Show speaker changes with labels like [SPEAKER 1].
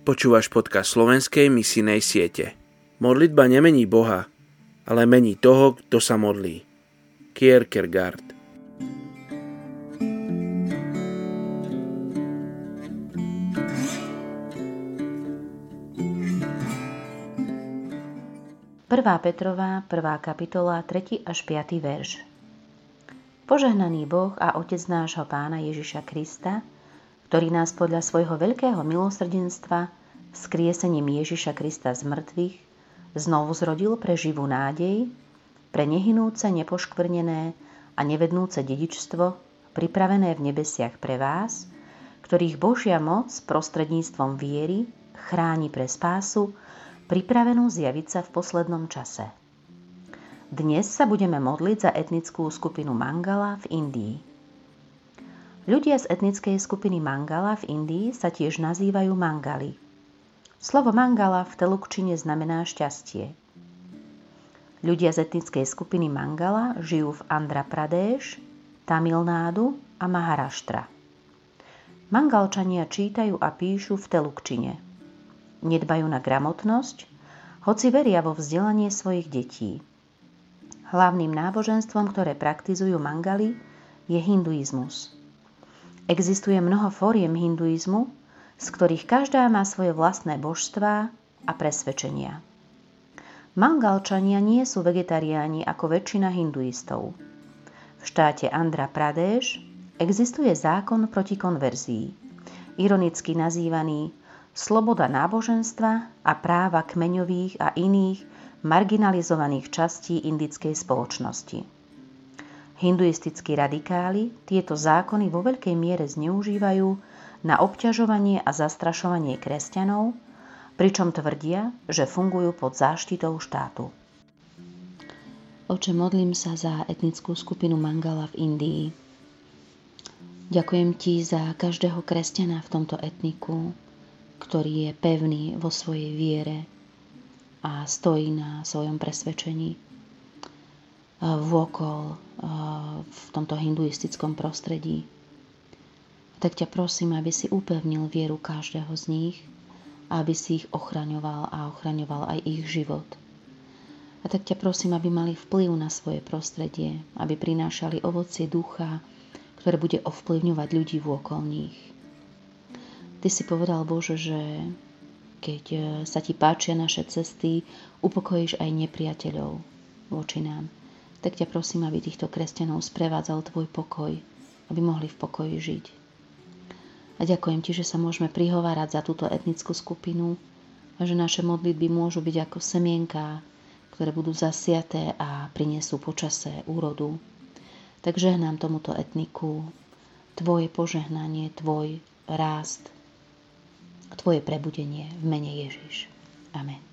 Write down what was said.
[SPEAKER 1] Počúvaš podcast slovenskej misijnej siete. Modlitba nemení Boha, ale mení toho, kto sa modlí. Kierkegaard
[SPEAKER 2] Prvá Petrová, 1. kapitola, 3. až 5. verš. Požehnaný Boh a Otec nášho Pána Ježiša Krista, ktorý nás podľa svojho veľkého milosrdenstva skriesením Ježiša Krista z mŕtvych znovu zrodil pre živú nádej, pre nehynúce, nepoškvrnené a nevednúce dedičstvo, pripravené v nebesiach pre vás, ktorých Božia moc prostredníctvom viery chráni pre spásu, pripravenú zjaviť sa v poslednom čase. Dnes sa budeme modliť za etnickú skupinu Mangala v Indii. Ľudia z etnickej skupiny Mangala v Indii sa tiež nazývajú Mangali – Slovo mangala v telukčine znamená šťastie. Ľudia z etnickej skupiny Mangala žijú v Andhra Pradesh, Tamil Nádu a Maharaštra. Mangalčania čítajú a píšu v telukčine. Nedbajú na gramotnosť, hoci veria vo vzdelanie svojich detí. Hlavným náboženstvom, ktoré praktizujú mangali, je hinduizmus. Existuje mnoho fóriem hinduizmu, z ktorých každá má svoje vlastné božstvá a presvedčenia. Mangalčania nie sú vegetariáni ako väčšina hinduistov. V štáte Andhra Pradesh existuje zákon proti konverzii, ironicky nazývaný sloboda náboženstva a práva kmeňových a iných marginalizovaných častí indickej spoločnosti. Hinduistickí radikáli tieto zákony vo veľkej miere zneužívajú na obťažovanie a zastrašovanie kresťanov, pričom tvrdia, že fungujú pod záštitou štátu.
[SPEAKER 3] Oče, modlím sa za etnickú skupinu Mangala v Indii. Ďakujem ti za každého kresťana v tomto etniku, ktorý je pevný vo svojej viere a stojí na svojom presvedčení vôkol v tomto hinduistickom prostredí tak ťa prosím, aby si upevnil vieru každého z nich, aby si ich ochraňoval a ochraňoval aj ich život. A tak ťa prosím, aby mali vplyv na svoje prostredie, aby prinášali ovocie ducha, ktoré bude ovplyvňovať ľudí vôkol nich. Ty si povedal, Bože, že keď e, sa ti páčia naše cesty, upokojíš aj nepriateľov voči nám. Tak ťa prosím, aby týchto kresťanov sprevádzal tvoj pokoj, aby mohli v pokoji žiť. A ďakujem Ti, že sa môžeme prihovárať za túto etnickú skupinu a že naše modlitby môžu byť ako semienka, ktoré budú zasiaté a prinesú počase úrodu. Takže nám tomuto etniku Tvoje požehnanie, Tvoj rást, Tvoje prebudenie v mene Ježiš. Amen.